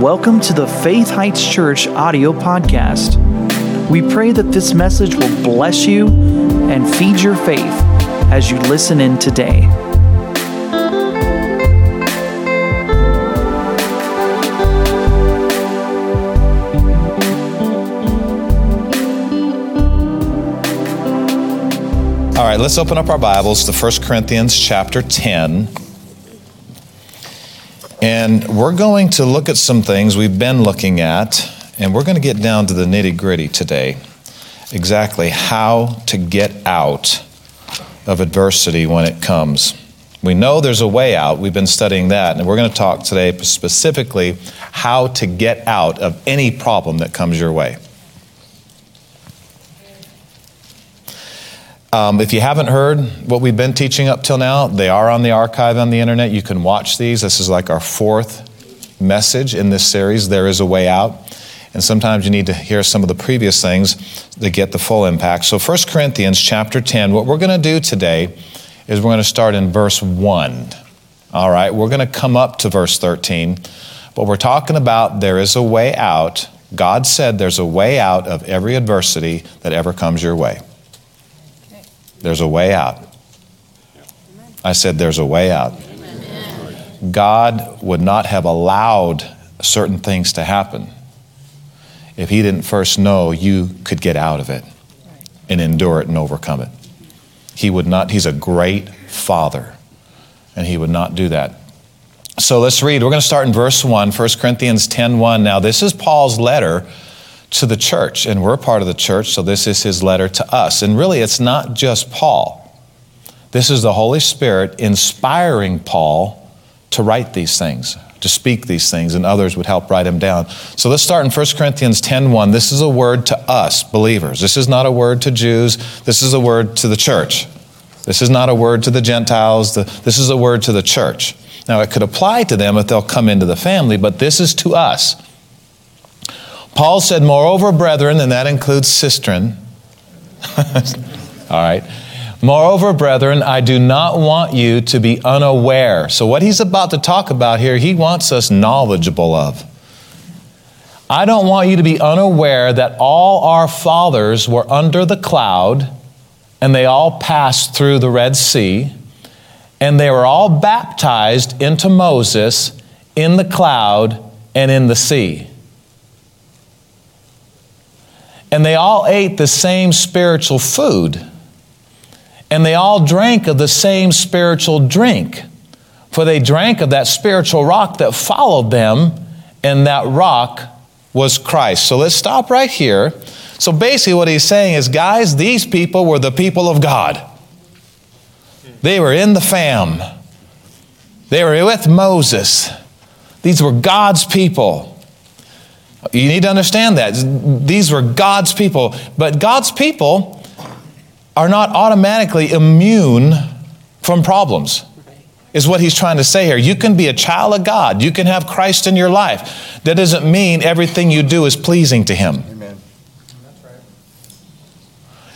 Welcome to the Faith Heights Church audio podcast. We pray that this message will bless you and feed your faith as you listen in today. All right, let's open up our Bibles to 1 Corinthians chapter 10. And we're going to look at some things we've been looking at, and we're going to get down to the nitty gritty today. Exactly how to get out of adversity when it comes. We know there's a way out. We've been studying that, and we're going to talk today specifically how to get out of any problem that comes your way. Um, if you haven't heard what we've been teaching up till now, they are on the archive on the internet. You can watch these. This is like our fourth message in this series, There is a Way Out. And sometimes you need to hear some of the previous things to get the full impact. So 1 Corinthians chapter 10, what we're going to do today is we're going to start in verse 1. All right, we're going to come up to verse 13, but we're talking about there is a way out. God said there's a way out of every adversity that ever comes your way. There's a way out. I said, There's a way out. God would not have allowed certain things to happen if He didn't first know you could get out of it and endure it and overcome it. He would not, He's a great Father, and He would not do that. So let's read. We're going to start in verse 1, 1 Corinthians 10 1. Now, this is Paul's letter to the church, and we're part of the church, so this is his letter to us. And really, it's not just Paul. This is the Holy Spirit inspiring Paul to write these things, to speak these things, and others would help write them down. So let's start in 1 Corinthians 10:1. This is a word to us, believers. This is not a word to Jews. This is a word to the church. This is not a word to the Gentiles. This is a word to the church. Now, it could apply to them if they'll come into the family, but this is to us. Paul said, Moreover, brethren, and that includes sistren. All right. Moreover, brethren, I do not want you to be unaware. So, what he's about to talk about here, he wants us knowledgeable of. I don't want you to be unaware that all our fathers were under the cloud and they all passed through the Red Sea and they were all baptized into Moses in the cloud and in the sea. And they all ate the same spiritual food. And they all drank of the same spiritual drink. For they drank of that spiritual rock that followed them, and that rock was Christ. So let's stop right here. So basically, what he's saying is, guys, these people were the people of God. They were in the fam, they were with Moses. These were God's people. You need to understand that. These were God's people. But God's people are not automatically immune from problems, is what he's trying to say here. You can be a child of God, you can have Christ in your life. That doesn't mean everything you do is pleasing to him. Amen.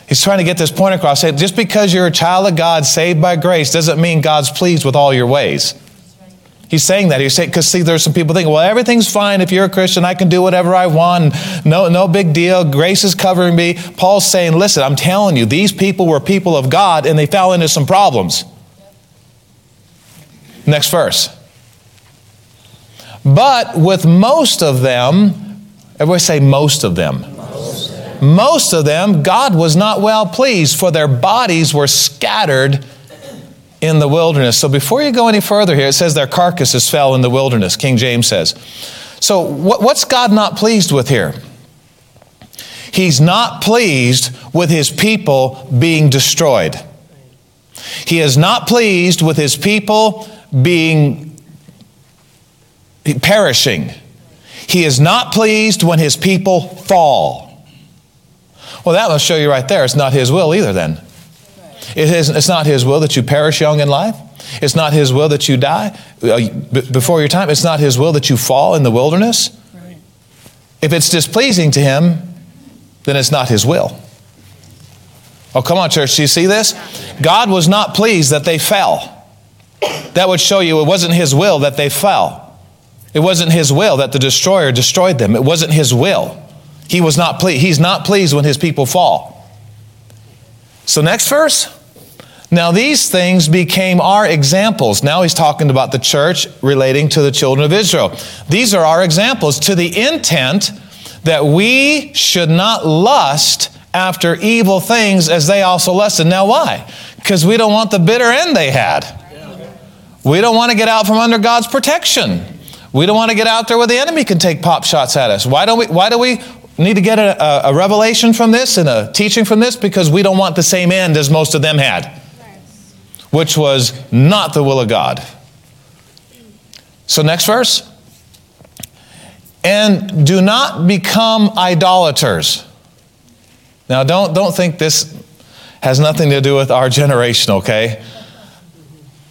He's trying to get this point across. Just because you're a child of God, saved by grace, doesn't mean God's pleased with all your ways. He's saying that. He's saying, because see, there's some people thinking, well, everything's fine if you're a Christian. I can do whatever I want. No, no big deal. Grace is covering me. Paul's saying, listen, I'm telling you, these people were people of God and they fell into some problems. Next verse. But with most of them, everybody say most of them. Most of them, most of them God was not well pleased, for their bodies were scattered in the wilderness. So before you go any further here, it says their carcasses fell in the wilderness, King James says. So what's God not pleased with here? He's not pleased with his people being destroyed. He is not pleased with his people being perishing. He is not pleased when his people fall. Well, that will show you right there. It's not his will either, then. It is, it's not His will that you perish young in life. It's not His will that you die uh, before your time. It's not His will that you fall in the wilderness. Right. If it's displeasing to Him, then it's not His will. Oh, come on, church. Do you see this? God was not pleased that they fell. That would show you it wasn't His will that they fell. It wasn't his will that the destroyer destroyed them. It wasn't his will. He was not pleased. He's not pleased when his people fall. So next verse. Now these things became our examples. Now he's talking about the church relating to the children of Israel. These are our examples to the intent that we should not lust after evil things as they also lusted. Now why? Because we don't want the bitter end they had. We don't want to get out from under God's protection. We don't want to get out there where the enemy can take pop shots at us. Why, don't we, why do we need to get a, a, revelation from this and a teaching from this? Because we don't want the same end as most of them had, which was not the will of God. So, next verse. And do not become idolaters. Now, don't, don't think this has nothing to do with our generation, okay?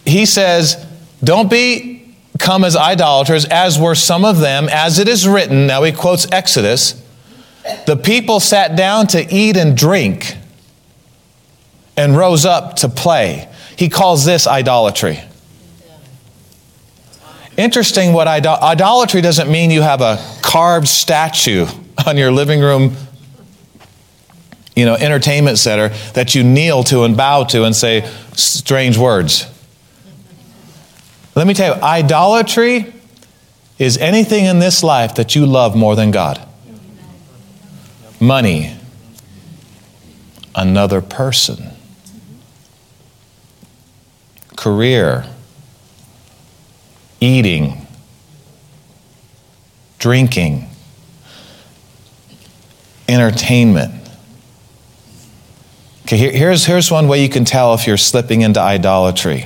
he says, Don't be come as idolaters, as were some of them, as it is written. Now he quotes Exodus. The people sat down to eat and drink and rose up to play. He calls this idolatry. Interesting what idol- idolatry doesn't mean you have a carved statue on your living room you know entertainment center that you kneel to and bow to and say strange words let me tell you, idolatry is anything in this life that you love more than God. Money, another person, career, eating, drinking, entertainment. Okay, here, here's, here's one way you can tell if you're slipping into idolatry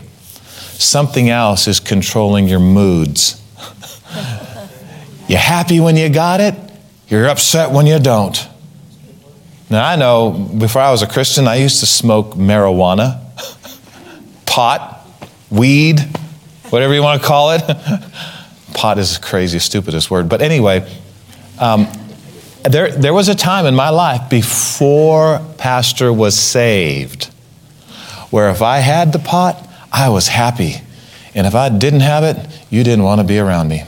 something else is controlling your moods. you're happy when you got it, you're upset when you don't. Now, I know before I was a Christian, I used to smoke marijuana, pot, weed, whatever you want to call it. pot is the craziest, stupidest word. But anyway, um, there, there was a time in my life before Pastor was saved where if I had the pot, I was happy. And if I didn't have it, you didn't want to be around me.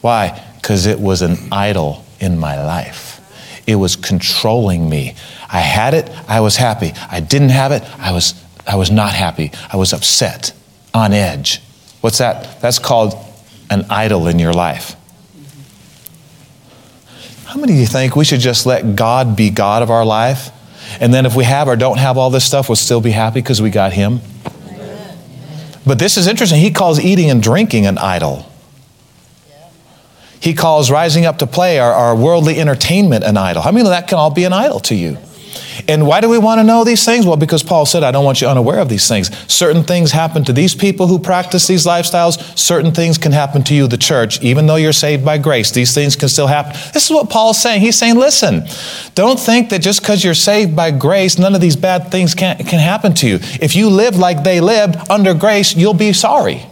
Why? Because it was an idol in my life. It was controlling me. I had it, I was happy. I didn't have it, I was, I was not happy. I was upset, on edge. What's that? That's called an idol in your life. How many of you think we should just let God be God of our life? And then if we have or don't have all this stuff, we'll still be happy because we got Him? But this is interesting. He calls eating and drinking an idol. He calls rising up to play our, our worldly entertainment an idol. How many of that can all be an idol to you? And why do we want to know these things? Well, because Paul said, I don't want you unaware of these things. Certain things happen to these people who practice these lifestyles. Certain things can happen to you, the church, even though you're saved by grace. These things can still happen. This is what Paul's saying. He's saying, listen, don't think that just because you're saved by grace, none of these bad things can, can happen to you. If you live like they lived under grace, you'll be sorry.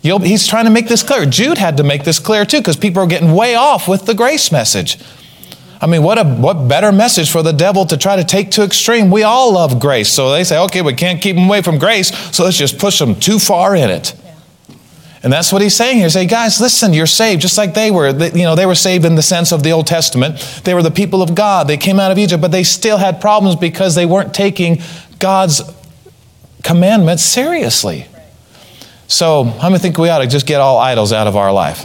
You'll, he's trying to make this clear. Jude had to make this clear too, because people are getting way off with the grace message. I mean, what a what better message for the devil to try to take to extreme. We all love grace. So they say, okay, we can't keep them away from grace, so let's just push them too far in it. And that's what he's saying here. Say, guys, listen, you're saved just like they were. They, you know, they were saved in the sense of the Old Testament. They were the people of God. They came out of Egypt, but they still had problems because they weren't taking God's commandments seriously. So, how many think we ought to just get all idols out of our life?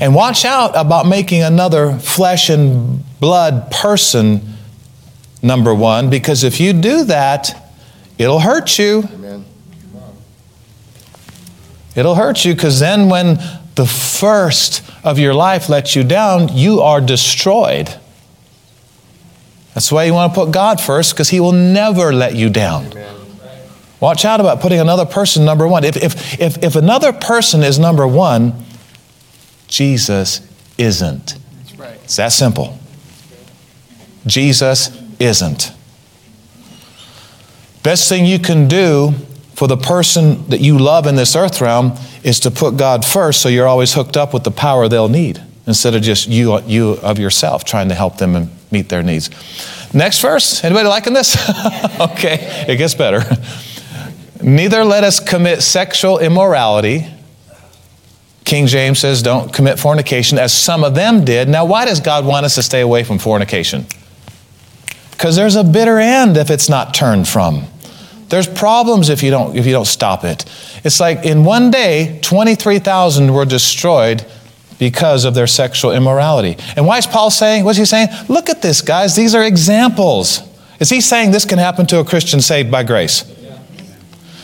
And watch out about making another flesh and blood person number one, because if you do that, it'll hurt you. Amen. It'll hurt you because then when the first of your life lets you down, you are destroyed. That's why you want to put God first because He will never let you down. Amen. Watch out about putting another person number one. If, if, if, if another person is number one, Jesus isn't. Right. It's that simple. Jesus isn't. Best thing you can do for the person that you love in this earth realm is to put God first so you're always hooked up with the power they'll need instead of just you, you of yourself trying to help them and meet their needs. Next verse. Anybody liking this? okay, it gets better. Neither let us commit sexual immorality King James says, don't commit fornication as some of them did. Now, why does God want us to stay away from fornication? Because there's a bitter end if it's not turned from. There's problems if you don't if you don't stop it. It's like in one day, 23,000 were destroyed because of their sexual immorality. And why is Paul saying? What's he saying? Look at this, guys. These are examples. Is he saying this can happen to a Christian saved by grace?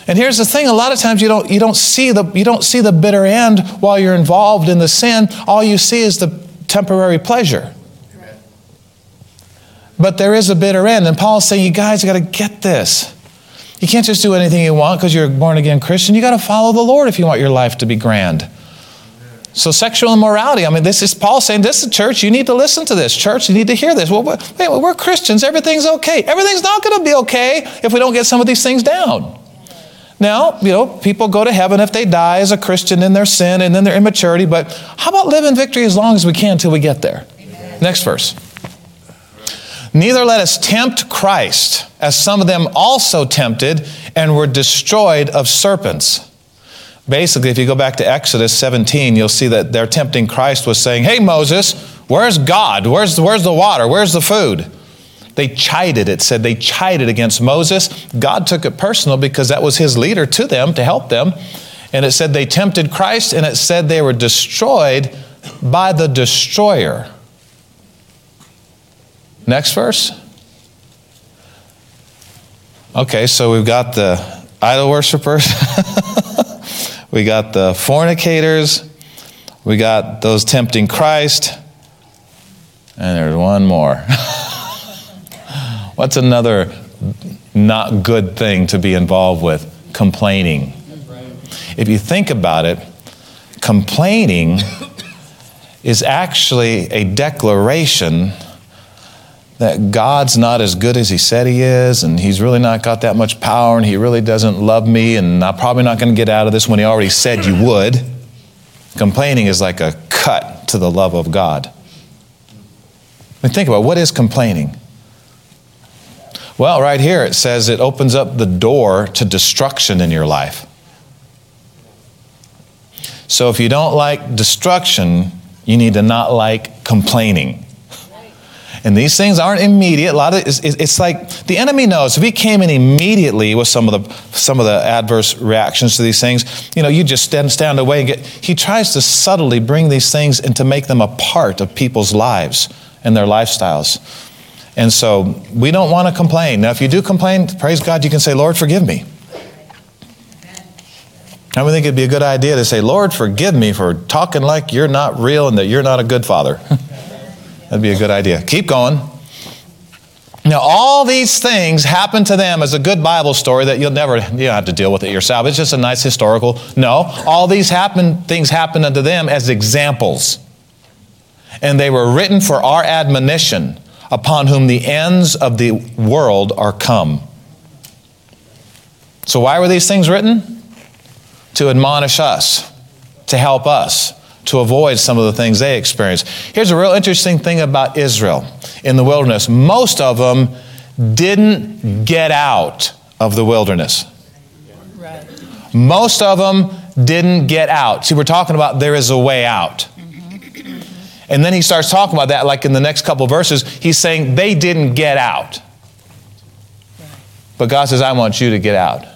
And here's the thing, a lot of times you don't, you, don't see the, you don't see the bitter end while you're involved in the sin. All you see is the temporary pleasure. But there is a bitter end. And Paul's saying, you guys got to get this. You can't just do anything you want because you're a born again Christian. You got to follow the Lord if you want your life to be grand. So sexual immorality. I mean, this is Paul saying, "This is church. You need to listen to this. Church, you need to hear this." Well, we're Christians. Everything's okay. Everything's not going to be okay if we don't get some of these things down. Now, you know, people go to heaven if they die as a Christian in their sin and in their immaturity. But how about live in victory as long as we can until we get there? Amen. Next verse. Neither let us tempt Christ, as some of them also tempted and were destroyed of serpents. Basically, if you go back to Exodus 17, you'll see that their tempting Christ was saying, Hey, Moses, where's God? Where's, where's the water? Where's the food? They chided, it said they chided against Moses. God took it personal because that was his leader to them to help them. And it said they tempted Christ, and it said they were destroyed by the destroyer. Next verse. Okay, so we've got the idol worshippers. we got the fornicators, we got those tempting Christ, and there's one more. What's another not good thing to be involved with? Complaining. If you think about it, complaining is actually a declaration that God's not as good as He said He is, and He's really not got that much power, and He really doesn't love me, and I'm probably not going to get out of this when He already said you would. Complaining is like a cut to the love of God. I mean, think about it. what is complaining? Well, right here it says it opens up the door to destruction in your life. So if you don't like destruction, you need to not like complaining. And these things aren't immediate. A lot of it's, it's like the enemy knows if he came in immediately with some of the some of the adverse reactions to these things, you know, you just stand stand away and get. He tries to subtly bring these things and to make them a part of people's lives and their lifestyles. And so we don't want to complain. Now, if you do complain, praise God, you can say, Lord, forgive me. I would think it'd be a good idea to say, Lord, forgive me for talking like you're not real and that you're not a good father. That'd be a good idea. Keep going. Now, all these things happen to them as a good Bible story that you'll never, you don't have to deal with it yourself. It's just a nice historical. No, all these happen, things happen unto them as examples. And they were written for our admonition, upon whom the ends of the world are come. So, why were these things written? To admonish us, to help us to avoid some of the things they experienced. Here's a real interesting thing about Israel in the wilderness most of them didn't get out of the wilderness. Right. Most of them didn't get out. See, we're talking about there is a way out. And then he starts talking about that, like in the next couple verses. He's saying they didn't get out. But God says, I want you to get out.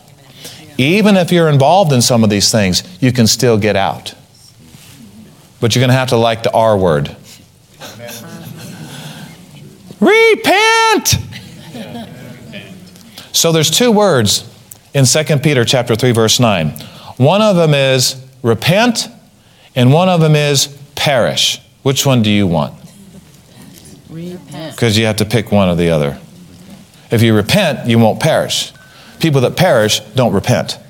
Even if you're involved in some of these things, you can still get out. But you're going to have to like the R word. Repent! So there's two words in 2 Peter chapter 3 verse 9. One of them is repent and one of them is perish. Which one do you want? Repent. Because you have to pick one or the other. If you repent, you won't perish. People that perish don't repent.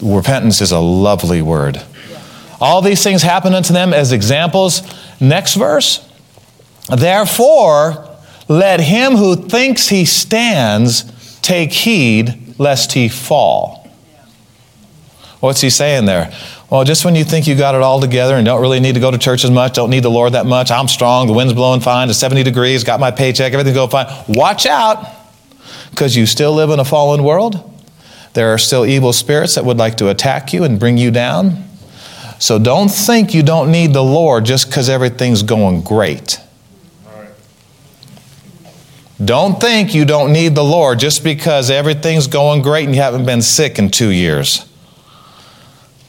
repentance is a lovely word. All these things happen unto them as examples. Next verse. Therefore, let him who thinks he stands take heed lest he fall. What's he saying there? Well, just when you think you got it all together and don't really need to go to church as much, don't need the Lord that much, I'm strong, the wind's blowing fine, it's 70 degrees, got my paycheck, everything's going fine. Watch out, because you still live in a fallen world There are still evil spirits that would like to attack you and bring you down. So don't think you don't need the Lord just because everything's going great. Don't think you don't need the Lord just because everything's going great and you haven't been sick in two years.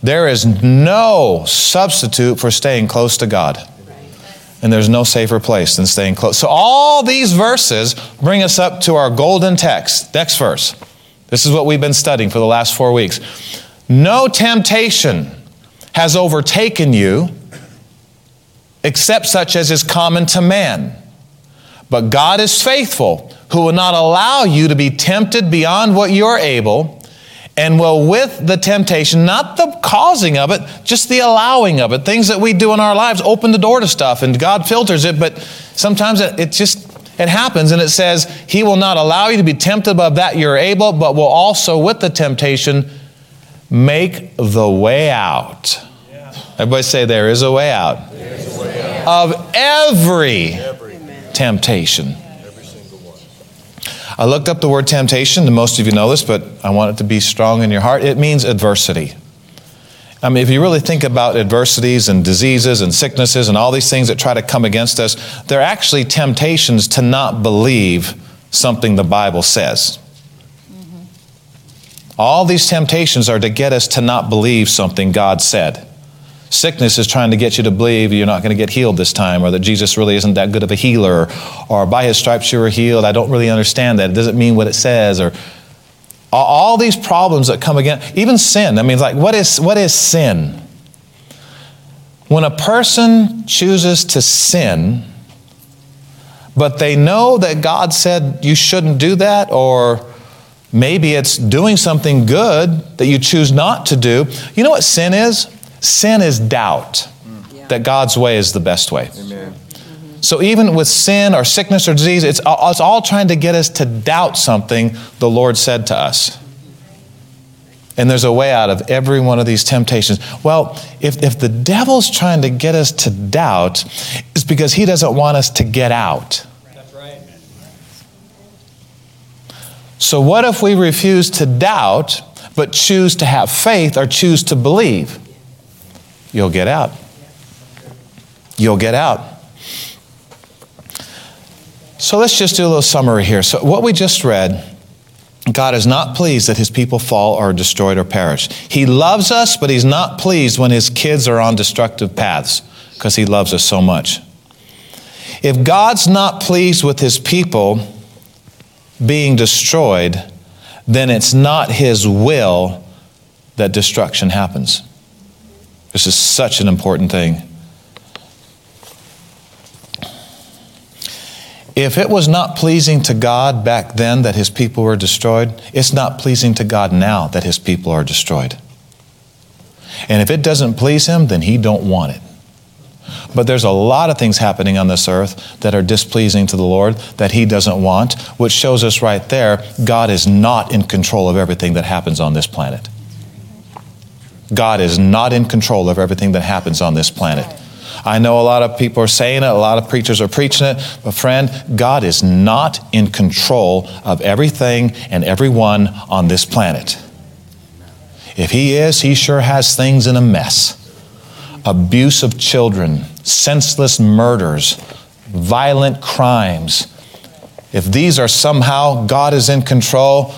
There is no substitute for staying close to God. And there's no safer place than staying close. So, all these verses bring us up to our golden text. Next verse. This is what we've been studying for the last four weeks. No temptation has overtaken you except such as is common to man. But God is faithful, who will not allow you to be tempted beyond what you're able, and will with the temptation, not the causing of it, just the allowing of it. Things that we do in our lives open the door to stuff, and God filters it, but sometimes it, it just it happens, and it says, He will not allow you to be tempted above that you're able, but will also with the temptation make the way out. Yeah. Everybody say, There is a way out. A way out. Of every, every. temptation. I looked up the word temptation, and most of you know this, but I want it to be strong in your heart. It means adversity. I mean, if you really think about adversities and diseases and sicknesses and all these things that try to come against us, they're actually temptations to not believe something the Bible says. Mm-hmm. All these temptations are to get us to not believe something God said. Sickness is trying to get you to believe you're not going to get healed this time, or that Jesus really isn't that good of a healer, or by his stripes you were healed. I don't really understand that. It doesn't mean what it says, or all these problems that come again, even sin. I mean, like, what is, what is sin? When a person chooses to sin, but they know that God said you shouldn't do that, or maybe it's doing something good that you choose not to do. You know what sin is? Sin is doubt that God's way is the best way. Amen. So even with sin or sickness or disease, it's, it's all trying to get us to doubt something the Lord said to us. And there's a way out of every one of these temptations. Well, if, if the devil's trying to get us to doubt, it's because he doesn't want us to get out. That's right. So, what if we refuse to doubt, but choose to have faith or choose to believe? You'll get out. You'll get out. So, let's just do a little summary here. So, what we just read God is not pleased that his people fall or are destroyed or perish. He loves us, but he's not pleased when his kids are on destructive paths because he loves us so much. If God's not pleased with his people being destroyed, then it's not his will that destruction happens. This is such an important thing. If it was not pleasing to God back then that his people were destroyed, it's not pleasing to God now that his people are destroyed. And if it doesn't please him, then he don't want it. But there's a lot of things happening on this earth that are displeasing to the Lord that he doesn't want, which shows us right there God is not in control of everything that happens on this planet. God is not in control of everything that happens on this planet. I know a lot of people are saying it, a lot of preachers are preaching it, but friend, God is not in control of everything and everyone on this planet. If He is, He sure has things in a mess abuse of children, senseless murders, violent crimes. If these are somehow God is in control,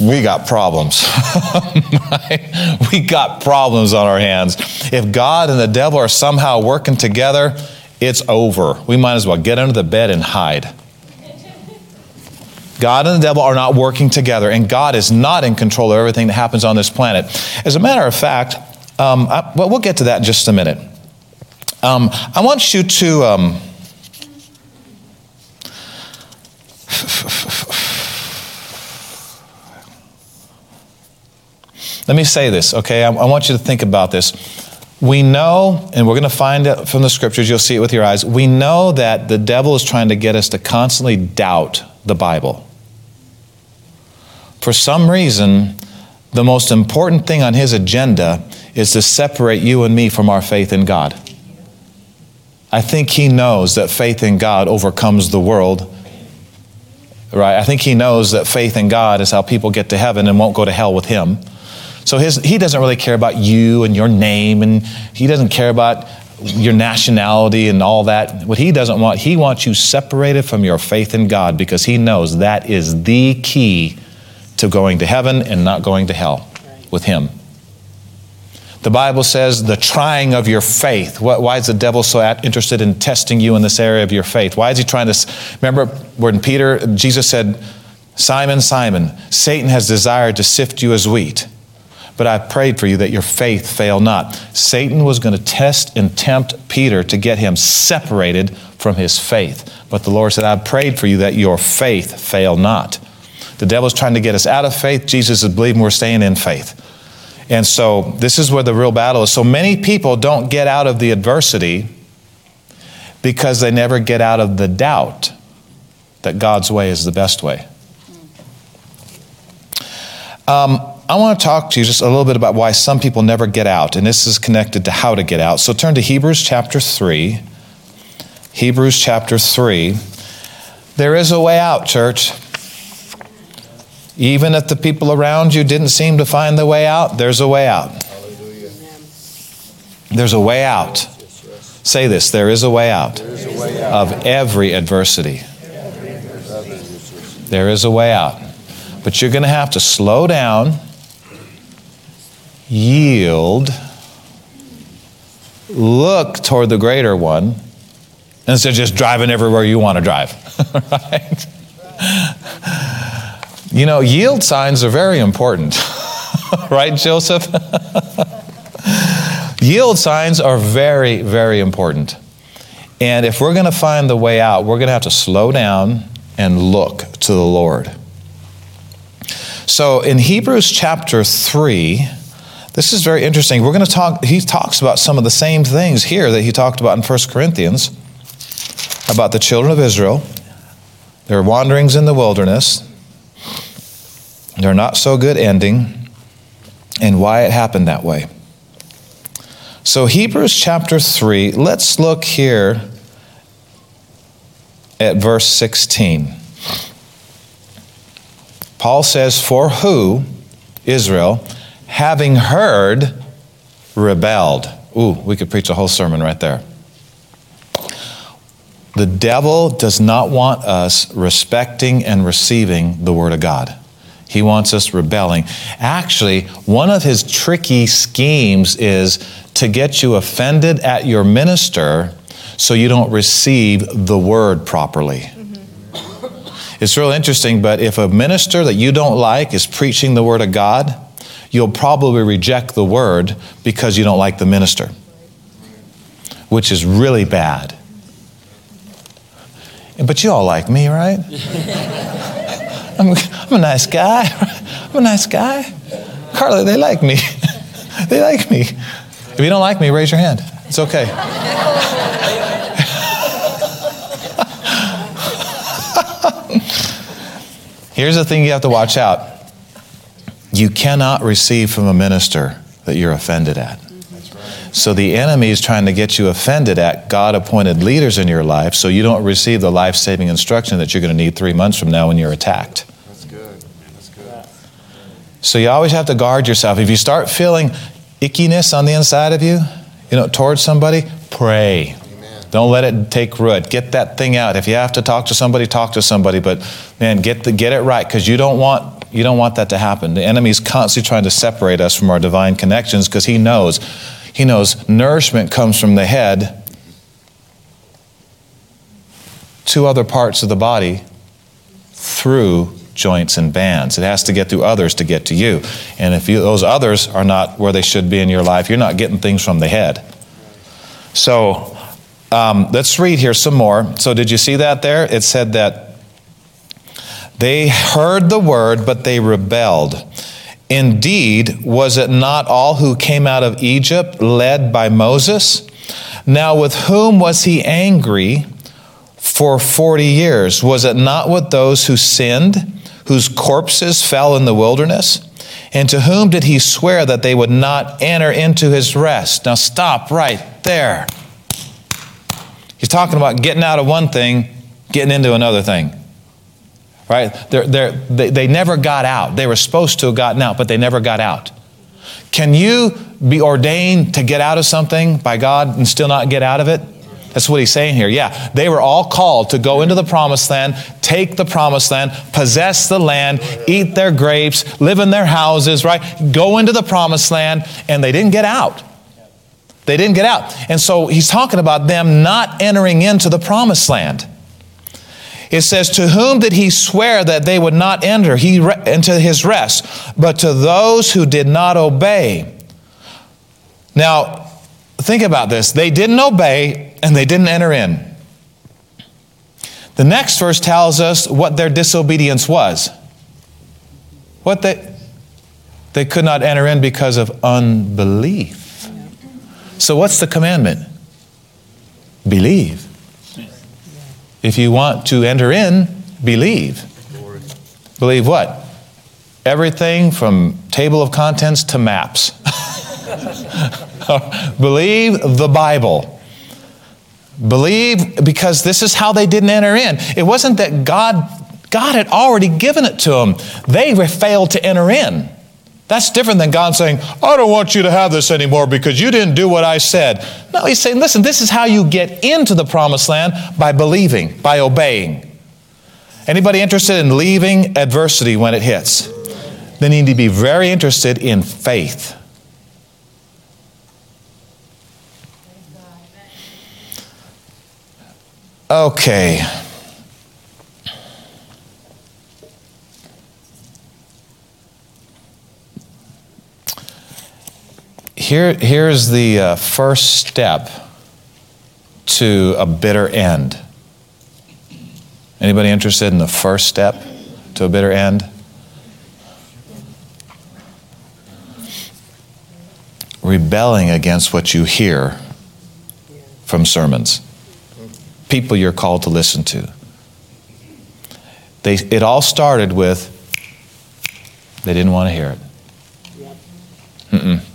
we got problems. we got problems on our hands. If God and the devil are somehow working together, it's over. We might as well get under the bed and hide. God and the devil are not working together, and God is not in control of everything that happens on this planet. As a matter of fact, um, I, well, we'll get to that in just a minute. Um, I want you to. Um, Let me say this, okay? I, I want you to think about this. We know, and we're going to find it from the scriptures, you'll see it with your eyes. We know that the devil is trying to get us to constantly doubt the Bible. For some reason, the most important thing on his agenda is to separate you and me from our faith in God. I think he knows that faith in God overcomes the world right? I think he knows that faith in God is how people get to heaven and won't go to hell with him. So his, he doesn't really care about you and your name, and he doesn't care about your nationality and all that. What he doesn't want, he wants you separated from your faith in God because he knows that is the key to going to heaven and not going to hell with him. The Bible says the trying of your faith. Why is the devil so interested in testing you in this area of your faith? Why is he trying to? Remember when Peter, Jesus said, Simon, Simon, Satan has desired to sift you as wheat, but I prayed for you that your faith fail not. Satan was going to test and tempt Peter to get him separated from his faith. But the Lord said, I prayed for you that your faith fail not. The devil's trying to get us out of faith. Jesus is believing we're staying in faith. And so this is where the real battle is. So many people don't get out of the adversity because they never get out of the doubt that God's way is the best way. Um, I want to talk to you just a little bit about why some people never get out, and this is connected to how to get out. So turn to Hebrews chapter 3. Hebrews chapter 3. There is a way out, church. Even if the people around you didn't seem to find the way out, there's a way out. There's a way out. Say this there is a way out of every adversity. There is a way out. But you're going to have to slow down, yield, look toward the greater one, instead of just driving everywhere you want to drive. right? You know, yield signs are very important. right, Joseph? yield signs are very, very important. And if we're going to find the way out, we're going to have to slow down and look to the Lord. So in Hebrews chapter 3, this is very interesting. We're going to talk, he talks about some of the same things here that he talked about in 1 Corinthians about the children of Israel, their wanderings in the wilderness, their not so good ending, and why it happened that way. So, Hebrews chapter 3, let's look here at verse 16. Paul says, For who, Israel, having heard, rebelled. Ooh, we could preach a whole sermon right there. The devil does not want us respecting and receiving the Word of God. He wants us rebelling. Actually, one of his tricky schemes is to get you offended at your minister so you don't receive the word properly. Mm-hmm. It's real interesting, but if a minister that you don't like is preaching the word of God, you'll probably reject the word because you don't like the minister, which is really bad. But you all like me, right? I'm, I'm a nice guy. I'm a nice guy. Carla, they like me. they like me. If you don't like me, raise your hand. It's okay. Here's the thing you have to watch out you cannot receive from a minister that you're offended at. So the enemy is trying to get you offended at God appointed leaders in your life so you don't receive the life saving instruction that you're going to need three months from now when you're attacked. That's good. That's good. So you always have to guard yourself. If you start feeling ickiness on the inside of you, you know, towards somebody, pray. Amen. Don't let it take root. Get that thing out. If you have to talk to somebody, talk to somebody. But man, get the, get it right because you don't want you don't want that to happen. The enemy's constantly trying to separate us from our divine connections because he knows he knows nourishment comes from the head to other parts of the body through joints and bands. It has to get through others to get to you. And if you, those others are not where they should be in your life, you're not getting things from the head. So um, let's read here some more. So, did you see that there? It said that they heard the word, but they rebelled. Indeed, was it not all who came out of Egypt led by Moses? Now, with whom was he angry for 40 years? Was it not with those who sinned, whose corpses fell in the wilderness? And to whom did he swear that they would not enter into his rest? Now, stop right there. He's talking about getting out of one thing, getting into another thing. Right? They're, they're, they, they never got out. They were supposed to have gotten out, but they never got out. Can you be ordained to get out of something by God and still not get out of it? That's what he's saying here. Yeah, they were all called to go into the promised land, take the promised land, possess the land, eat their grapes, live in their houses, right? Go into the promised land, and they didn't get out. They didn't get out. And so he's talking about them not entering into the promised land. It says, To whom did he swear that they would not enter he re- into his rest, but to those who did not obey? Now, think about this. They didn't obey and they didn't enter in. The next verse tells us what their disobedience was. What they they could not enter in because of unbelief. So what's the commandment? Believe. If you want to enter in, believe. Believe what? Everything from table of contents to maps. believe the Bible. Believe because this is how they didn't enter in. It wasn't that God God had already given it to them. They failed to enter in. That's different than God saying, I don't want you to have this anymore because you didn't do what I said. No, He's saying, listen, this is how you get into the promised land by believing, by obeying. Anybody interested in leaving adversity when it hits? They need to be very interested in faith. Okay. Here, here's the uh, first step to a bitter end. Anybody interested in the first step to a bitter end? Rebelling against what you hear from sermons, people you're called to listen to. They, it all started with they didn't want to hear it. Mm-mm.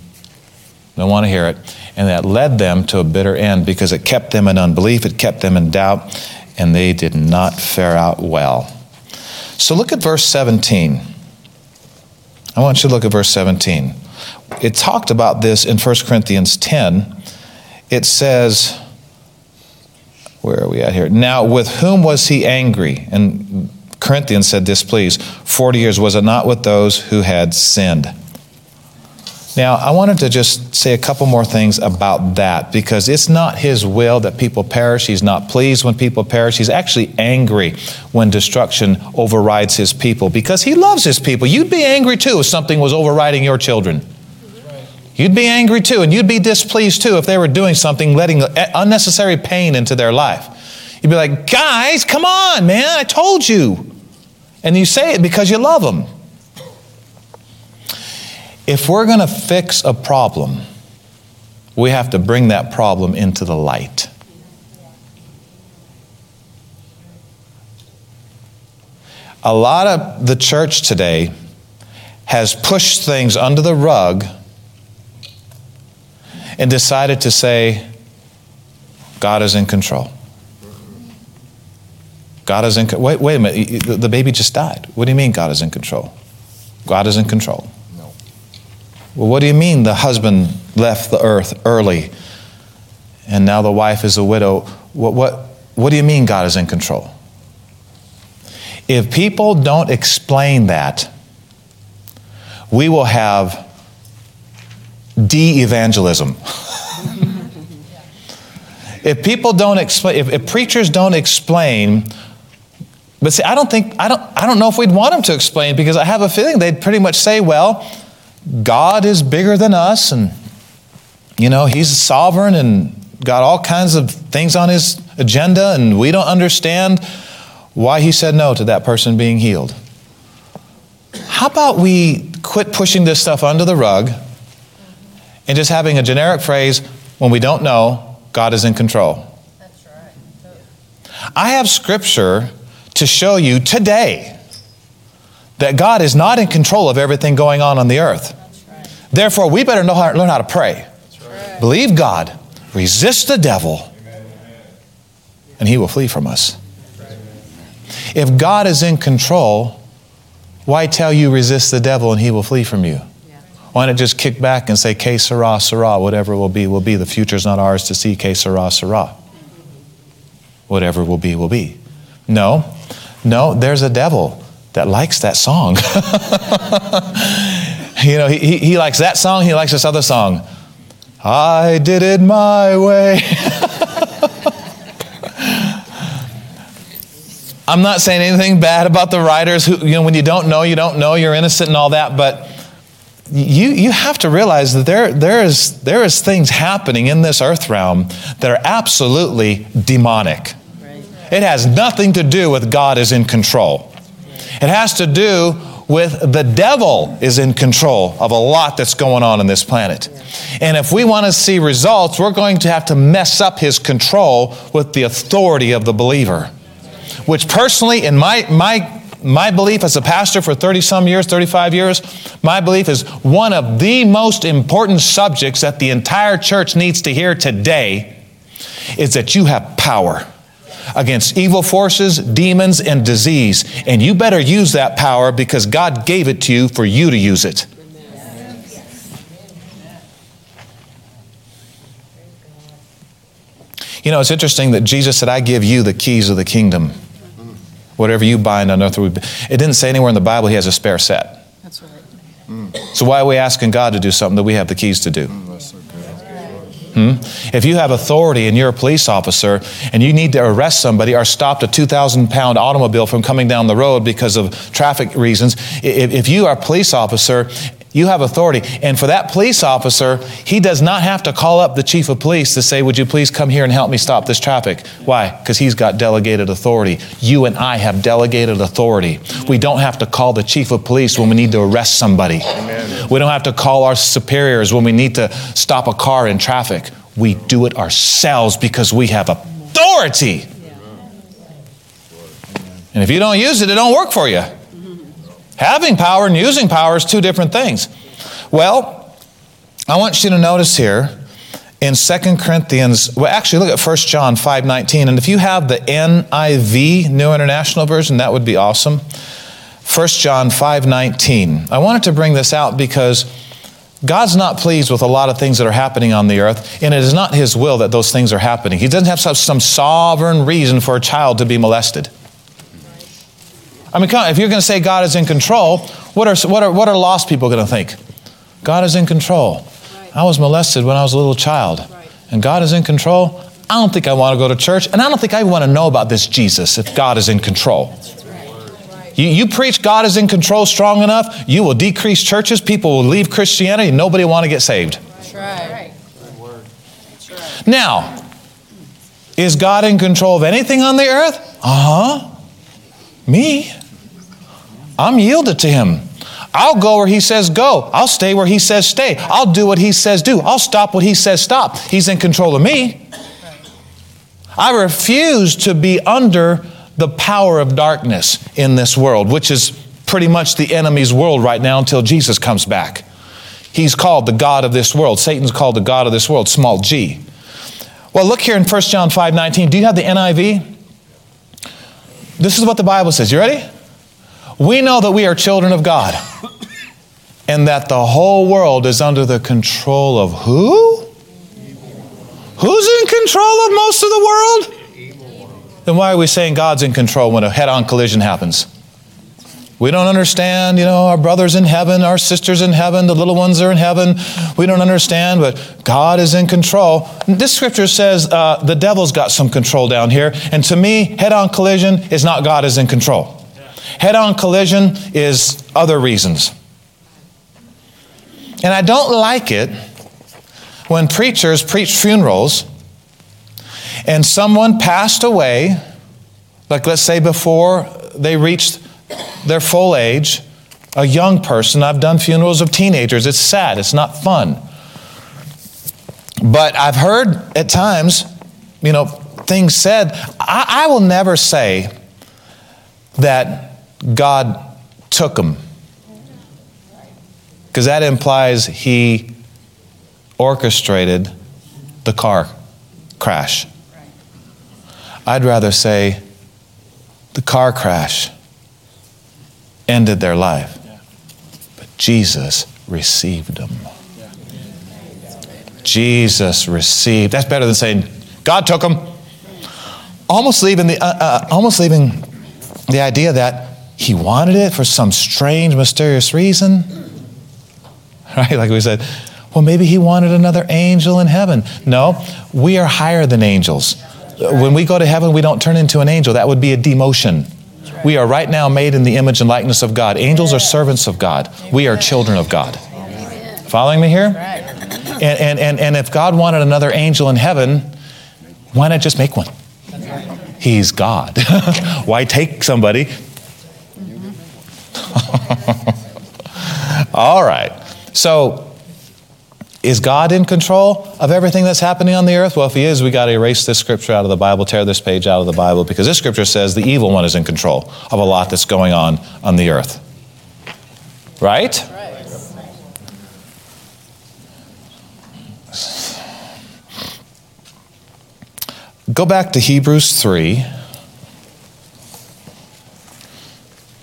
Don't want to hear it. And that led them to a bitter end because it kept them in unbelief, it kept them in doubt, and they did not fare out well. So look at verse 17. I want you to look at verse 17. It talked about this in 1 Corinthians 10. It says, where are we at here? Now, with whom was he angry? And Corinthians said, this, please. 40 years was it not with those who had sinned? Now, I wanted to just say a couple more things about that because it's not his will that people perish. He's not pleased when people perish. He's actually angry when destruction overrides his people because he loves his people. You'd be angry too if something was overriding your children. You'd be angry too, and you'd be displeased too if they were doing something, letting unnecessary pain into their life. You'd be like, guys, come on, man, I told you. And you say it because you love them. If we're going to fix a problem, we have to bring that problem into the light. A lot of the church today has pushed things under the rug and decided to say, God is in control. God is in wait, wait a minute. The baby just died. What do you mean God is in control? God is in control. Well, what do you mean the husband left the earth early and now the wife is a widow? What, what, what do you mean God is in control? If people don't explain that, we will have de evangelism. if people don't explain, if, if, preachers don't explain, but see, I don't think, I don't, I don't know if we'd want them to explain because I have a feeling they'd pretty much say, well, God is bigger than us, and you know, He's sovereign and got all kinds of things on His agenda, and we don't understand why He said no to that person being healed. How about we quit pushing this stuff under the rug and just having a generic phrase when we don't know, God is in control? That's right. I have scripture to show you today that God is not in control of everything going on on the earth. Therefore, we better know how, learn how to pray. Believe God, resist the devil, and he will flee from us. If God is in control, why tell you resist the devil and he will flee from you? Why not just kick back and say, Que sera, sera, whatever will be, will be. The future's not ours to see, Que sera, sera. Whatever will be, will be. No, no, there's a devil that likes that song. you know, he, he likes that song, he likes this other song. I did it my way. I'm not saying anything bad about the writers who, you know, when you don't know, you don't know, you're innocent and all that, but you, you have to realize that there, there, is, there is things happening in this earth realm that are absolutely demonic. It has nothing to do with God is in control. It has to do with the devil is in control of a lot that's going on in this planet. And if we want to see results, we're going to have to mess up his control with the authority of the believer. Which personally, in my, my, my belief as a pastor for 30 some years, 35 years, my belief is one of the most important subjects that the entire church needs to hear today is that you have power against evil forces, demons, and disease. And you better use that power because God gave it to you for you to use it. You know, it's interesting that Jesus said, I give you the keys of the kingdom. Whatever you bind on earth, it didn't say anywhere in the Bible he has a spare set. That's right. So why are we asking God to do something that we have the keys to do? Hmm? If you have authority and you're a police officer and you need to arrest somebody or stop a 2,000 pound automobile from coming down the road because of traffic reasons, if, if you are a police officer, you have authority. And for that police officer, he does not have to call up the chief of police to say, Would you please come here and help me stop this traffic? Why? Because he's got delegated authority. You and I have delegated authority. We don't have to call the chief of police when we need to arrest somebody. Amen. We don't have to call our superiors when we need to stop a car in traffic. We do it ourselves because we have authority. And if you don't use it, it don't work for you. Having power and using power is two different things. Well, I want you to notice here in 2 Corinthians, well, actually, look at 1 John 5 19. And if you have the NIV, New International Version, that would be awesome. 1 John 5 19. I wanted to bring this out because God's not pleased with a lot of things that are happening on the earth, and it is not His will that those things are happening. He doesn't have some sovereign reason for a child to be molested. I mean, if you're going to say God is in control, what are, what are, what are lost people going to think? God is in control. I was molested when I was a little child, and God is in control. I don't think I want to go to church, and I don't think I want to know about this Jesus if God is in control. You, you preach God is in control strong enough, you will decrease churches, people will leave Christianity, nobody will want to get saved. That's right. Now, is God in control of anything on the earth? Uh huh. Me? I'm yielded to him. I'll go where he says go. I'll stay where he says stay. I'll do what he says do. I'll stop what he says stop. He's in control of me. I refuse to be under the power of darkness in this world, which is pretty much the enemy's world right now until Jesus comes back. He's called the God of this world. Satan's called the God of this world, small g. Well, look here in 1 John 5 19. Do you have the NIV? This is what the Bible says. You ready? We know that we are children of God and that the whole world is under the control of who? Who's in control of most of the world? Then why are we saying God's in control when a head on collision happens? We don't understand, you know, our brothers in heaven, our sisters in heaven, the little ones are in heaven. We don't understand, but God is in control. This scripture says uh, the devil's got some control down here. And to me, head on collision is not God is in control. Head on collision is other reasons. And I don't like it when preachers preach funerals and someone passed away, like let's say before they reached their full age, a young person. I've done funerals of teenagers. It's sad, it's not fun. But I've heard at times, you know, things said. I, I will never say that God took them, because that implies He orchestrated the car crash. I'd rather say the car crash ended their life. But Jesus received them. Jesus received. That's better than saying, God took them. Almost leaving the, uh, uh, almost leaving the idea that he wanted it for some strange, mysterious reason. Right? Like we said, well, maybe he wanted another angel in heaven. No, we are higher than angels. When we go to heaven, we don't turn into an angel. That would be a demotion. We are right now made in the image and likeness of God. Angels are servants of God. We are children of God. Following me here? And, and, and, and if God wanted another angel in heaven, why not just make one? He's God. why take somebody? All right. So, is God in control of everything that's happening on the earth? Well, if He is, we got to erase this scripture out of the Bible, tear this page out of the Bible, because this scripture says the evil one is in control of a lot that's going on on the earth. Right? Go back to Hebrews 3.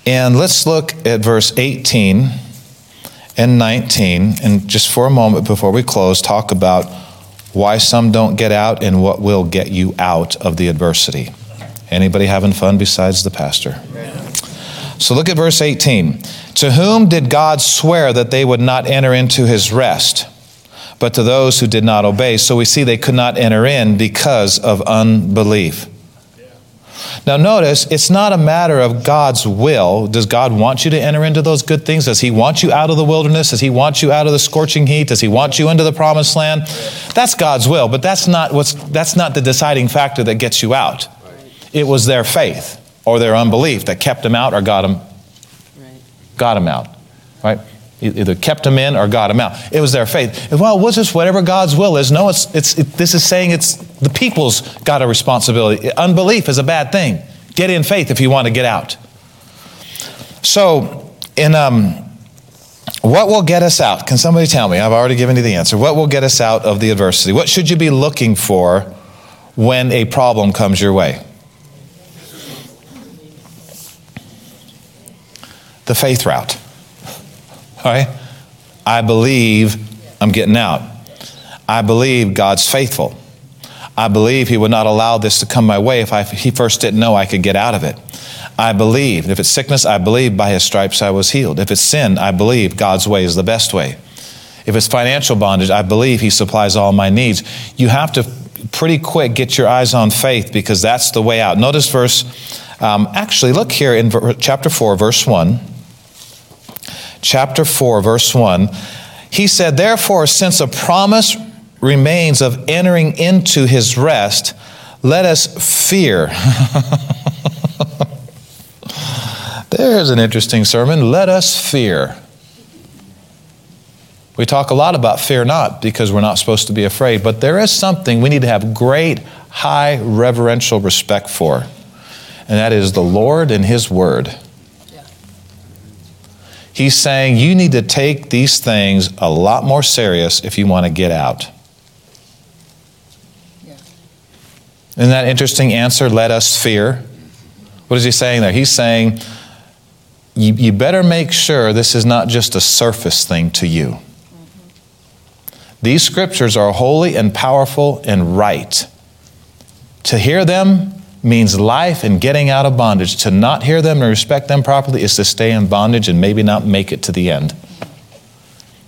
And let's look at verse 18 and 19. And just for a moment before we close, talk about why some don't get out and what will get you out of the adversity. Anybody having fun besides the pastor? So look at verse 18. To whom did God swear that they would not enter into his rest? But to those who did not obey. So we see they could not enter in because of unbelief. Now, notice it's not a matter of God's will. Does God want you to enter into those good things? Does He want you out of the wilderness? Does He want you out of the scorching heat? Does He want you into the promised land? That's God's will, but that's not, what's, that's not the deciding factor that gets you out. It was their faith or their unbelief that kept them out or got them, got them out. Right? Either kept them in or got them out. It was their faith. Well, was this? Whatever God's will is. No, it's, it's, it, this is saying it's the people's got a responsibility. Unbelief is a bad thing. Get in faith if you want to get out. So, in um, what will get us out? Can somebody tell me? I've already given you the answer. What will get us out of the adversity? What should you be looking for when a problem comes your way? The faith route. All right? I believe I'm getting out. I believe God's faithful. I believe He would not allow this to come my way if, I, if He first didn't know I could get out of it. I believe. If it's sickness, I believe by His stripes I was healed. If it's sin, I believe God's way is the best way. If it's financial bondage, I believe He supplies all my needs. You have to pretty quick get your eyes on faith because that's the way out. Notice verse, um, actually, look here in chapter 4, verse 1 chapter 4, verse 1, he said, Therefore, since a promise remains of entering into his rest, let us fear. There's an interesting sermon. Let us fear. We talk a lot about fear not because we're not supposed to be afraid, but there is something we need to have great, high, reverential respect for, and that is the Lord and His Word. He's saying you need to take these things a lot more serious if you want to get out. Yeah. Isn't that interesting answer? Let us fear. What is he saying there? He's saying you, you better make sure this is not just a surface thing to you. Mm-hmm. These scriptures are holy and powerful and right. To hear them means life and getting out of bondage. To not hear them and respect them properly is to stay in bondage and maybe not make it to the end.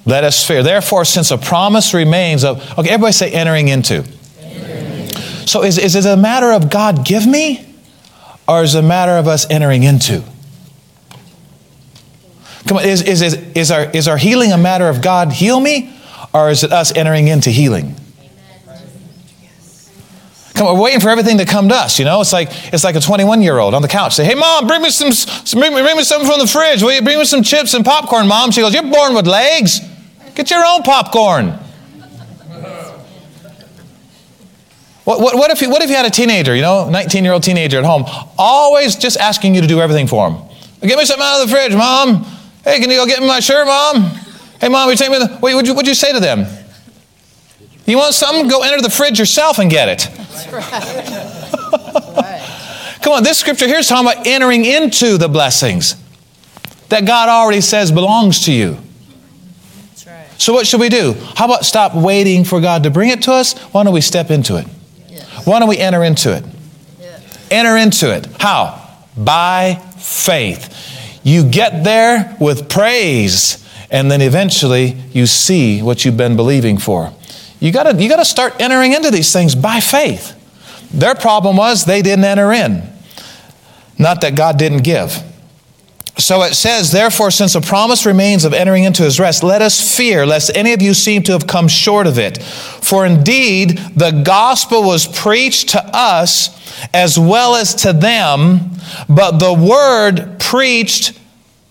Let us fear. Therefore, since a promise remains of, okay, everybody say entering into. Entering. So is, is it a matter of God give me? Or is it a matter of us entering into? Come on, is, is, is, is, our, is our healing a matter of God heal me? Or is it us entering into healing? Come, we're waiting for everything to come to us. You know, it's like it's like a 21 year old on the couch. Say, "Hey, mom, bring me some, bring me, bring me something from the fridge. Will you bring me some chips and popcorn, mom?" She goes, "You're born with legs. Get your own popcorn." What, what, what, if you, what if you had a teenager, you know, 19 year old teenager at home, always just asking you to do everything for him? Get me something out of the fridge, mom. Hey, can you go get me my shirt, mom? Hey, mom, you take me the. Wait, what'd you, what'd you say to them? You want something? Go enter the fridge yourself and get it. Come Come on, this scripture here is talking about entering into the blessings that God already says belongs to you. That's right. So, what should we do? How about stop waiting for God to bring it to us? Why don't we step into it? Yes. Why don't we enter into it? Yes. Enter into it. How? By faith. You get there with praise, and then eventually you see what you've been believing for. You gotta, you gotta start entering into these things by faith. Their problem was they didn't enter in, not that God didn't give. So it says, therefore, since a promise remains of entering into his rest, let us fear lest any of you seem to have come short of it. For indeed, the gospel was preached to us as well as to them, but the word preached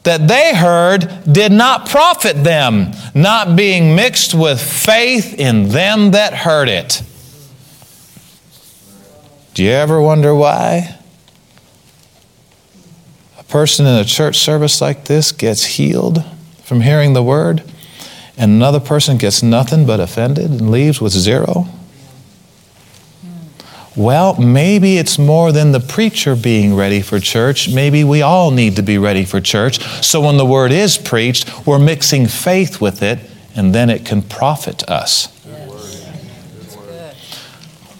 that they heard did not profit them, not being mixed with faith in them that heard it. Do you ever wonder why? A person in a church service like this gets healed from hearing the word, and another person gets nothing but offended and leaves with zero? Well, maybe it's more than the preacher being ready for church. Maybe we all need to be ready for church. So when the word is preached, we're mixing faith with it, and then it can profit us.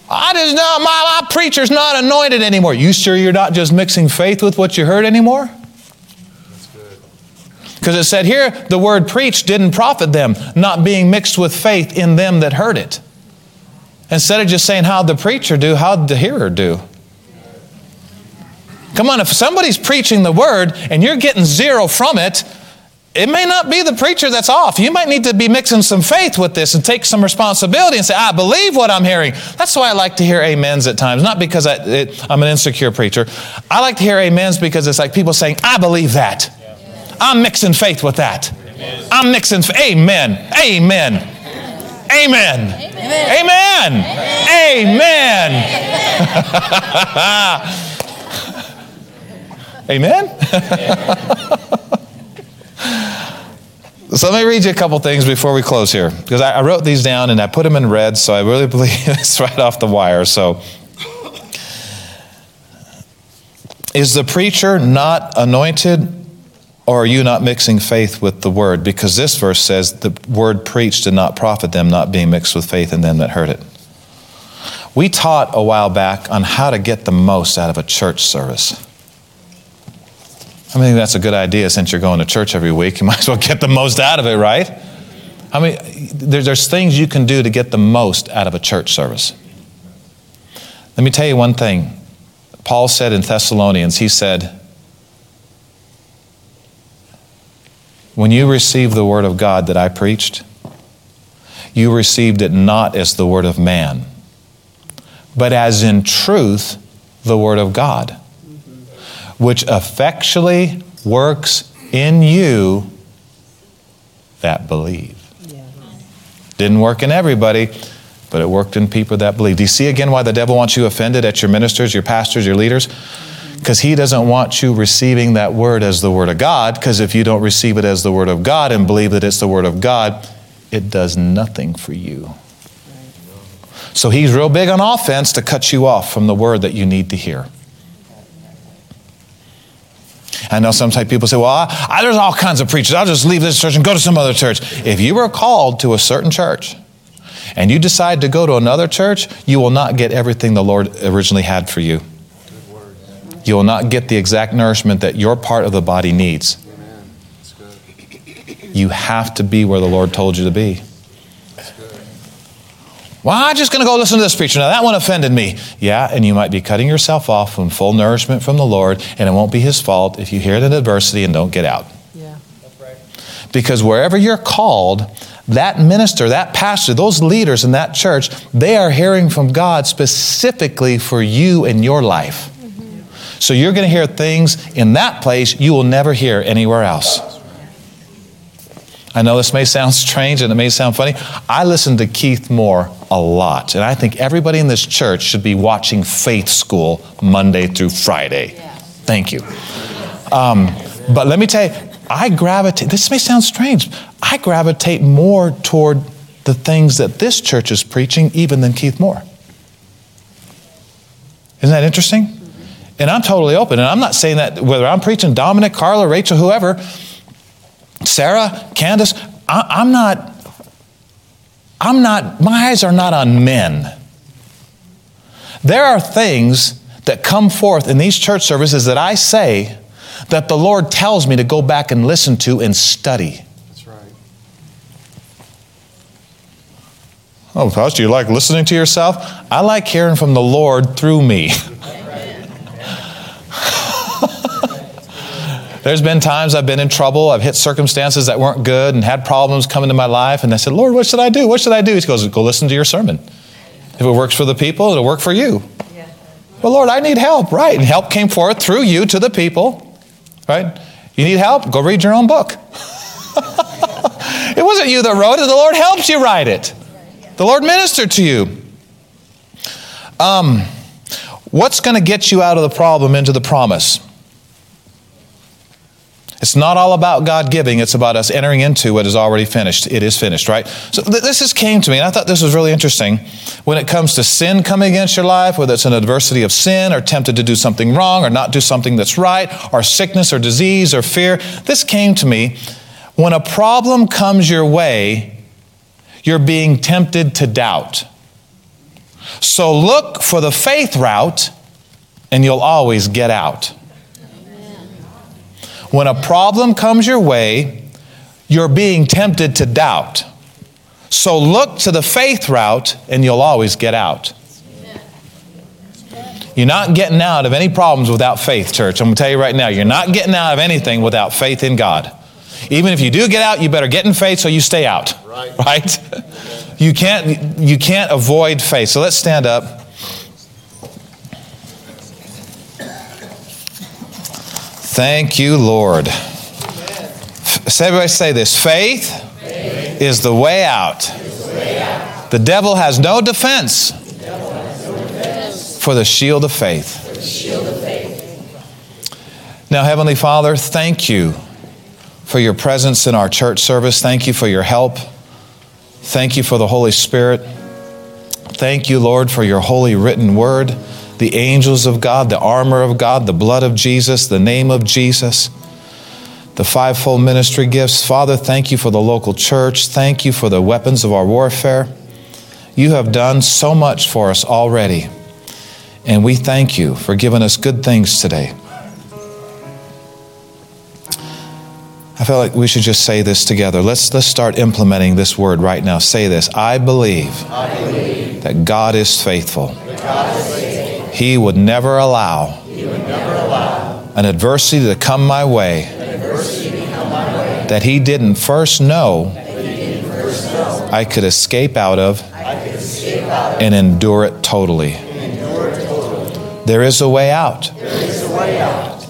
I just know my, my preacher's not anointed anymore. You sure you're not just mixing faith with what you heard anymore? Because it said here, the word preached didn't profit them, not being mixed with faith in them that heard it. Instead of just saying, How'd the preacher do? How'd the hearer do? Come on, if somebody's preaching the word and you're getting zero from it, it may not be the preacher that's off. You might need to be mixing some faith with this and take some responsibility and say, I believe what I'm hearing. That's why I like to hear amens at times, not because I, I'm an insecure preacher. I like to hear amens because it's like people saying, I believe that. I'm mixing faith with that. I'm mixing, amen, amen, amen, amen, amen. amen? So let me read you a couple things before we close here, because I, I, wrote these down and I put them in red, so I really believe it's right off the wire. So, is the preacher not anointed, or are you not mixing faith with the word? Because this verse says the word preached did not profit them, not being mixed with faith in them that heard it. We taught a while back on how to get the most out of a church service. I mean, that's a good idea since you're going to church every week. You might as well get the most out of it, right? I mean, there's things you can do to get the most out of a church service. Let me tell you one thing. Paul said in Thessalonians, he said, When you received the word of God that I preached, you received it not as the word of man, but as in truth the word of God which effectually works in you that believe. Didn't work in everybody, but it worked in people that believe. Do you see again why the devil wants you offended at your ministers, your pastors, your leaders? Because he doesn't want you receiving that word as the word of God, because if you don't receive it as the word of God and believe that it's the word of God, it does nothing for you. So he's real big on offense to cut you off from the word that you need to hear. I know sometimes people say, well, I, I, there's all kinds of preachers. I'll just leave this church and go to some other church. If you were called to a certain church and you decide to go to another church, you will not get everything the Lord originally had for you. You will not get the exact nourishment that your part of the body needs. You have to be where the Lord told you to be. Well, I'm just going to go listen to this preacher. Now, that one offended me. Yeah, and you might be cutting yourself off from full nourishment from the Lord, and it won't be His fault if you hear it in adversity and don't get out. Yeah. That's right. Because wherever you're called, that minister, that pastor, those leaders in that church, they are hearing from God specifically for you and your life. So you're going to hear things in that place you will never hear anywhere else. I know this may sound strange and it may sound funny. I listen to Keith Moore a lot, and I think everybody in this church should be watching Faith School Monday through Friday. Thank you. Um, but let me tell you, I gravitate, this may sound strange, I gravitate more toward the things that this church is preaching even than Keith Moore. Isn't that interesting? And I'm totally open. And I'm not saying that whether I'm preaching Dominic, Carla, Rachel, whoever, Sarah, Candace, I, I'm not, I'm not, my eyes are not on men. There are things that come forth in these church services that I say that the Lord tells me to go back and listen to and study. That's right. Oh, Pastor, you like listening to yourself? I like hearing from the Lord through me. There's been times I've been in trouble. I've hit circumstances that weren't good and had problems come into my life. And I said, Lord, what should I do? What should I do? He goes, Go listen to your sermon. If it works for the people, it'll work for you. Yeah. Well, Lord, I need help, right? And help came forth through you to the people, right? You need help? Go read your own book. it wasn't you that wrote it, the Lord helped you write it. The Lord ministered to you. Um, what's going to get you out of the problem into the promise? It's not all about God giving, it's about us entering into what is already finished. It is finished, right? So th- this just came to me, and I thought this was really interesting. When it comes to sin coming against your life, whether it's an adversity of sin or tempted to do something wrong or not do something that's right, or sickness or disease or fear, this came to me. When a problem comes your way, you're being tempted to doubt. So look for the faith route, and you'll always get out. When a problem comes your way, you're being tempted to doubt. So look to the faith route and you'll always get out. You're not getting out of any problems without faith, church. I'm going to tell you right now, you're not getting out of anything without faith in God. Even if you do get out, you better get in faith so you stay out. Right. Right? You can't you can't avoid faith. So let's stand up. Thank you, Lord. F- Everybody say this faith, is the way out. The devil has no defense for the shield of faith. Now, Heavenly Father, thank you for your presence in our church service. Thank you for your help. Thank you for the Holy Spirit. Thank you, Lord, for your holy written word, the angels of God, the armor of God, the blood of Jesus, the name of Jesus, the fivefold ministry gifts. Father, thank you for the local church. Thank you for the weapons of our warfare. You have done so much for us already, and we thank you for giving us good things today. I feel like we should just say this together. Let's, let's start implementing this word right now. Say this I believe, that God is faithful. He would never allow, an adversity to come my way, that He didn't first know, I could escape out of and endure it totally. There is a way out.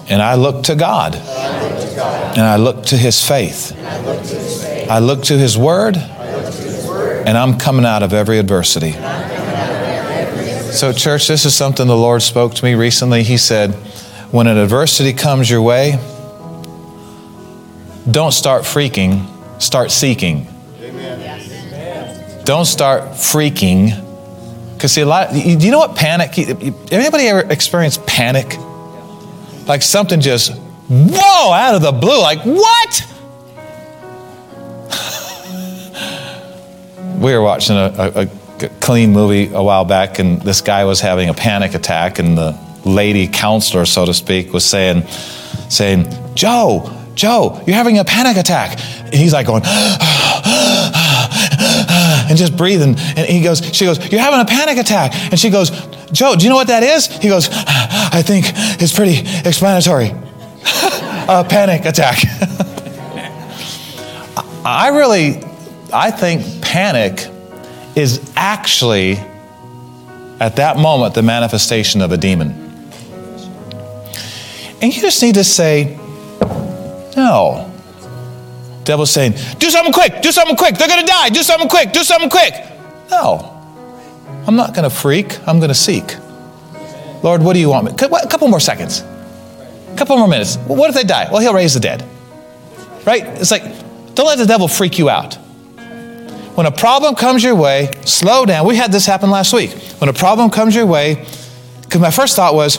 And I look to God. And I look to his faith. I look to his word. And I'm coming out of every adversity. So, church, this is something the Lord spoke to me recently. He said, When an adversity comes your way, don't start freaking, start seeking. Don't start freaking. Because, see, a lot, do you know what panic? Anybody ever experienced panic? Like something just, whoa, out of the blue. Like, what? we were watching a, a, a, clean movie a while back, and this guy was having a panic attack, and the lady counselor, so to speak, was saying, saying, Joe, Joe, you're having a panic attack. And he's like going, and just breathing. And he goes, she goes, You're having a panic attack. And she goes, Joe, do you know what that is? He goes, I think it's pretty explanatory. a panic attack. I really, I think panic is actually, at that moment, the manifestation of a demon. And you just need to say, no. Devil's saying, do something quick, do something quick, they're gonna die, do something quick, do something quick. No. I'm not gonna freak, I'm gonna seek. Lord, what do you want me? A couple more seconds. A couple more minutes. What if they die? Well, he'll raise the dead. Right? It's like, don't let the devil freak you out. When a problem comes your way, slow down. We had this happen last week. When a problem comes your way, because my first thought was,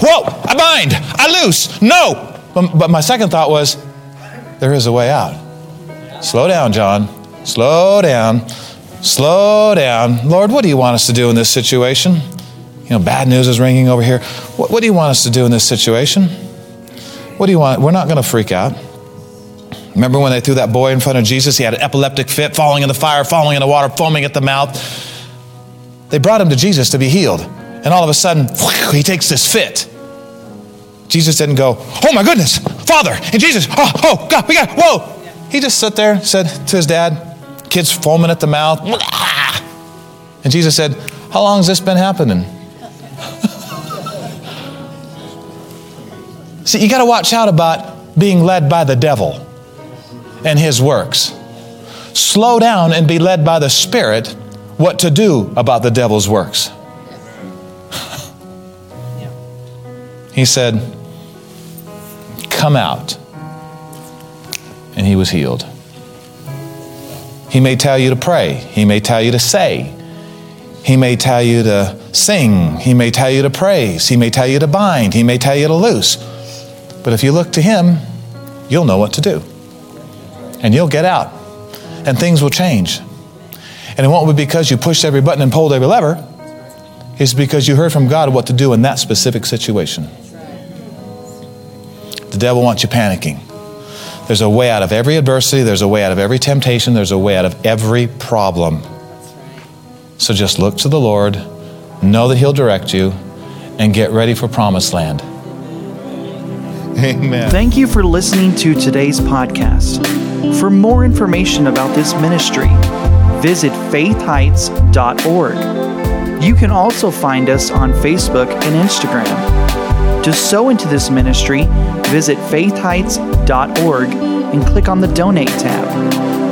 whoa, I bind, I loose, no. But, my second thought was, there is a way out. Slow down, John. Slow down. Slow down. Lord, what do you want us to do in this situation? You know, bad news is ringing over here. What, what do you want us to do in this situation? What do you want? We're not going to freak out. Remember when they threw that boy in front of Jesus? He had an epileptic fit, falling in the fire, falling in the water, foaming at the mouth. They brought him to Jesus to be healed. And all of a sudden, he takes this fit. Jesus didn't go, Oh my goodness, Father, and Jesus, oh, oh, God, we got, whoa. He just sat there, said to his dad, kids foaming at the mouth. And Jesus said, How long has this been happening? See, you got to watch out about being led by the devil and his works. Slow down and be led by the Spirit what to do about the devil's works. he said, Come out. And he was healed. He may tell you to pray, he may tell you to say, he may tell you to sing, he may tell you to praise, he may tell you to bind, he may tell you to loose. But if you look to him, you'll know what to do. And you'll get out. And things will change. And it won't be because you pushed every button and pulled every lever. It's because you heard from God what to do in that specific situation. The devil wants you panicking. There's a way out of every adversity, there's a way out of every temptation, there's a way out of every problem. So just look to the Lord, know that He'll direct you, and get ready for promised land. Amen. Thank you for listening to today's podcast. For more information about this ministry, visit faithheights.org. You can also find us on Facebook and Instagram. To sow into this ministry, visit faithheights.org and click on the Donate tab.